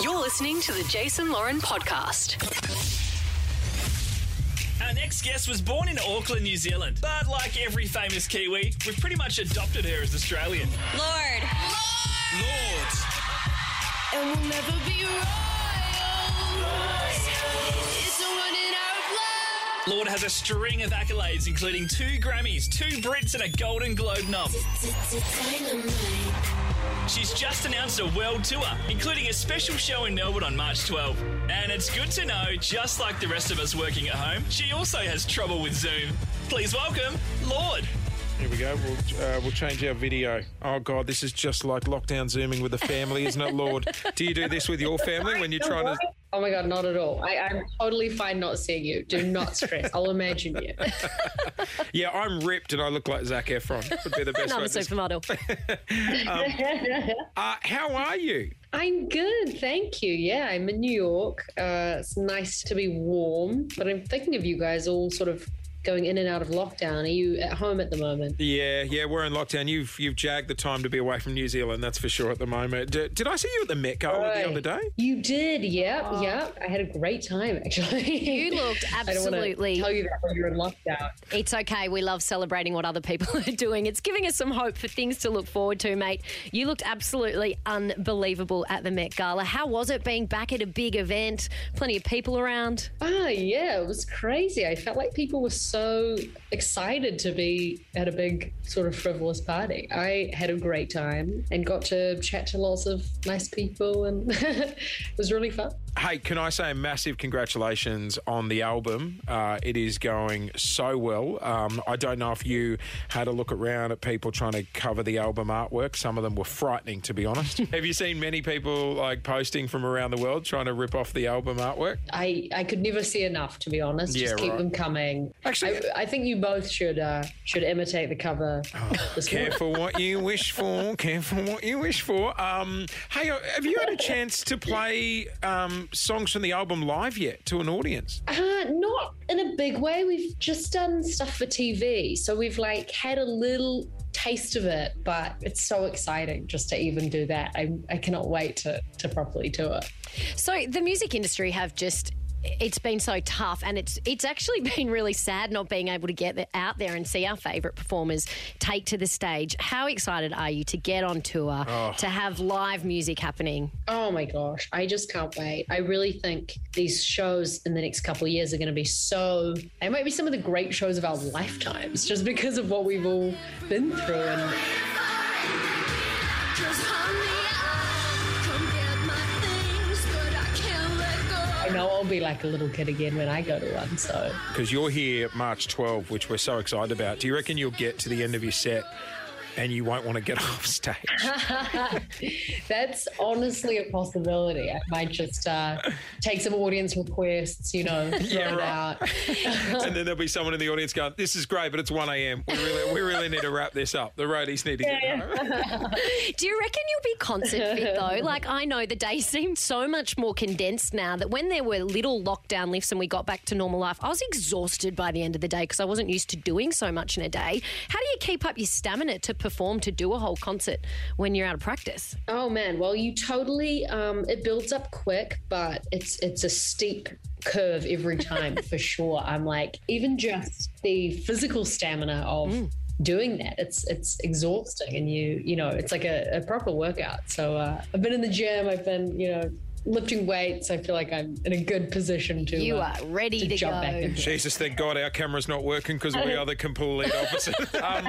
You're listening to the Jason Lauren podcast. Our next guest was born in Auckland, New Zealand. But like every famous Kiwi, we've pretty much adopted her as Australian. Lorde. Lorde. Lorde. And we'll never be royals. It's a one in our blood. Lorde has a string of accolades, including two Grammys, two Brits, and a Golden Globe nom. She's just announced a world tour, including a special show in Melbourne on March 12. And it's good to know, just like the rest of us working at home, she also has trouble with Zoom. Please welcome Lorde. Here we go. We'll, uh, we'll change our video. Oh, God, this is just like lockdown zooming with the family, isn't it, Lorde? Do you do this with your family when you're trying to. Oh my god, not at all. I, I'm totally fine not seeing you. Do not stress. I'll imagine you. Yeah, I'm ripped and I look like Zac Efron. Would be the best Another way to supermodel. uh, How are you? I'm good, thank you. Yeah, I'm in New York. Uh, it's nice to be warm, but I'm thinking of you guys all sort of going in and out of lockdown. Are you at home at the moment? Yeah, yeah, we're in lockdown. You've you've jagged the time to be away from New Zealand, that's for sure at the moment. D- did I see you at the Met Gala Right. the other day? You did, yep, yep. I had a great time actually. You looked I don't absolutely- tell you that when you're in lockdown. It's okay. We love celebrating what other people are doing. It's giving us some hope for things to look forward to, mate. You looked absolutely unbelievable at the Met Gala. How was it being back at a big event? Plenty of people around. Ah, yeah, it was crazy. I felt like people were so excited to be at a big sort of frivolous party. I had a great time and got to chat to lots of nice people, and it was really fun. Hey, can I say a massive congratulations on the album? Uh, it is going so well. Um, I don't know if you had a look around at people trying to cover the album artwork. Some of them were frightening, to be honest. Have you seen many people like posting from around the world trying to rip off the album artwork? I, I could never see enough, to be honest. Yeah, Just keep right. them coming. Actually- I, I think you both should uh, should imitate the cover. this morning. Careful what you wish for. Careful what you wish for. Um, hey, uh, have you had a chance to play um, songs from the album live yet to an audience? Uh, not in a big way. We've just done stuff for TV. So we've like had a little taste of it, but it's so exciting just to even do that. I, I cannot wait to, to properly do it. So the music industry have just it's been so tough and it's it's actually been really sad not being able to get out there and see our favorite performers take to the stage. How excited are you to get on tour, oh. to have live music happening? Oh my gosh, I just can't wait. I really think these shows in the next couple of years are going to be so, they might be some of the great shows of our lifetimes just because of what we've all been through. And I know I'll be like a little kid again when I go to one. So Because you're here March 12, which we're so excited about. Do you reckon you'll get to the end of your set and you won't want to get off stage? That's honestly a possibility. I might just uh, take some audience requests, you know, Yeah, right. out. and then there'll be someone in the audience going, "This is great, but it's 1 a.m. We really, we really need to wrap this up. The roadies need to get home." Do you reckon you'll be concert fit though? Like I know the day seemed so much more condensed now that when there were little lockdown lifts and we got back to normal life, I was exhausted by the end of the day because I wasn't used to doing so much in a day. How do you keep up your stamina to perform to do a whole concert when you're out of practice? Oh man, well you totally um, it builds up quick, but it's it's a steep curve every time for sure. I'm like even just the physical stamina of doing that it's it's exhausting and you you know it's like a, a proper workout so uh, i've been in the gym i've been you know lifting weights i feel like i'm in a good position to You uh, are ready to, jump go. back into it. Jesus, thank God our camera's not working because we are the complete opposite. Um,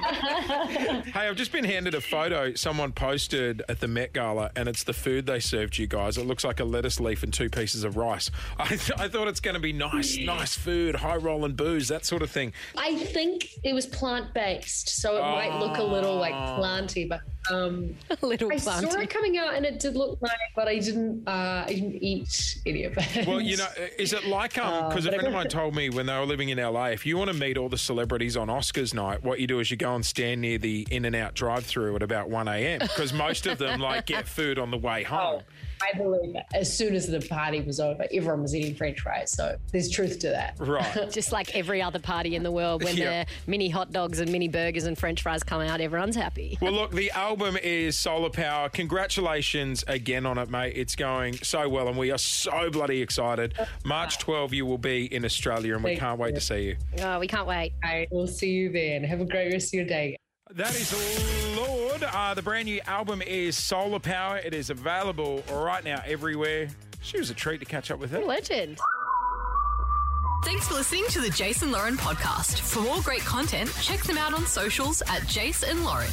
hey, I've just been handed a photo someone posted at the Met Gala, and it's the food they served you guys. It looks like a lettuce leaf and two pieces of rice. I, th- I thought it's going to be nice, nice food, high rolling booze, that sort of thing. I think it was plant based, so it might look a little like planty, but um, A little I saw it coming out and it did look nice, but I didn't. Uh, I didn't eat any of it. Well, you know, is it like um? Because a friend of mine told me when they were living in LA, if you want to meet all the celebrities on Oscars night, what you do is you go and stand near the In and Out drive-through at about one a.m. because most of them like get food on the way home. I believe it. As soon as the party was over, everyone was eating French fries. So there's truth to that. Right. Just like every other party in the world, when Yeah. the mini hot dogs and mini burgers and French fries come out, everyone's happy. Well, look, the album is Solar Power. Congratulations again on it, mate. It's going so well, and we are so bloody excited. March 12, you will be in Australia, and we Thank can't wait to see you. Oh, we can't wait. I will see you then. Have a great rest of your day. That is Lorde. Uh, the brand new album is Solar Power. It is available right now everywhere. She was a treat to catch up with her. Legend. Thanks for listening to the Jason Lauren podcast. For more great content, check them out on socials at Jason Lauren.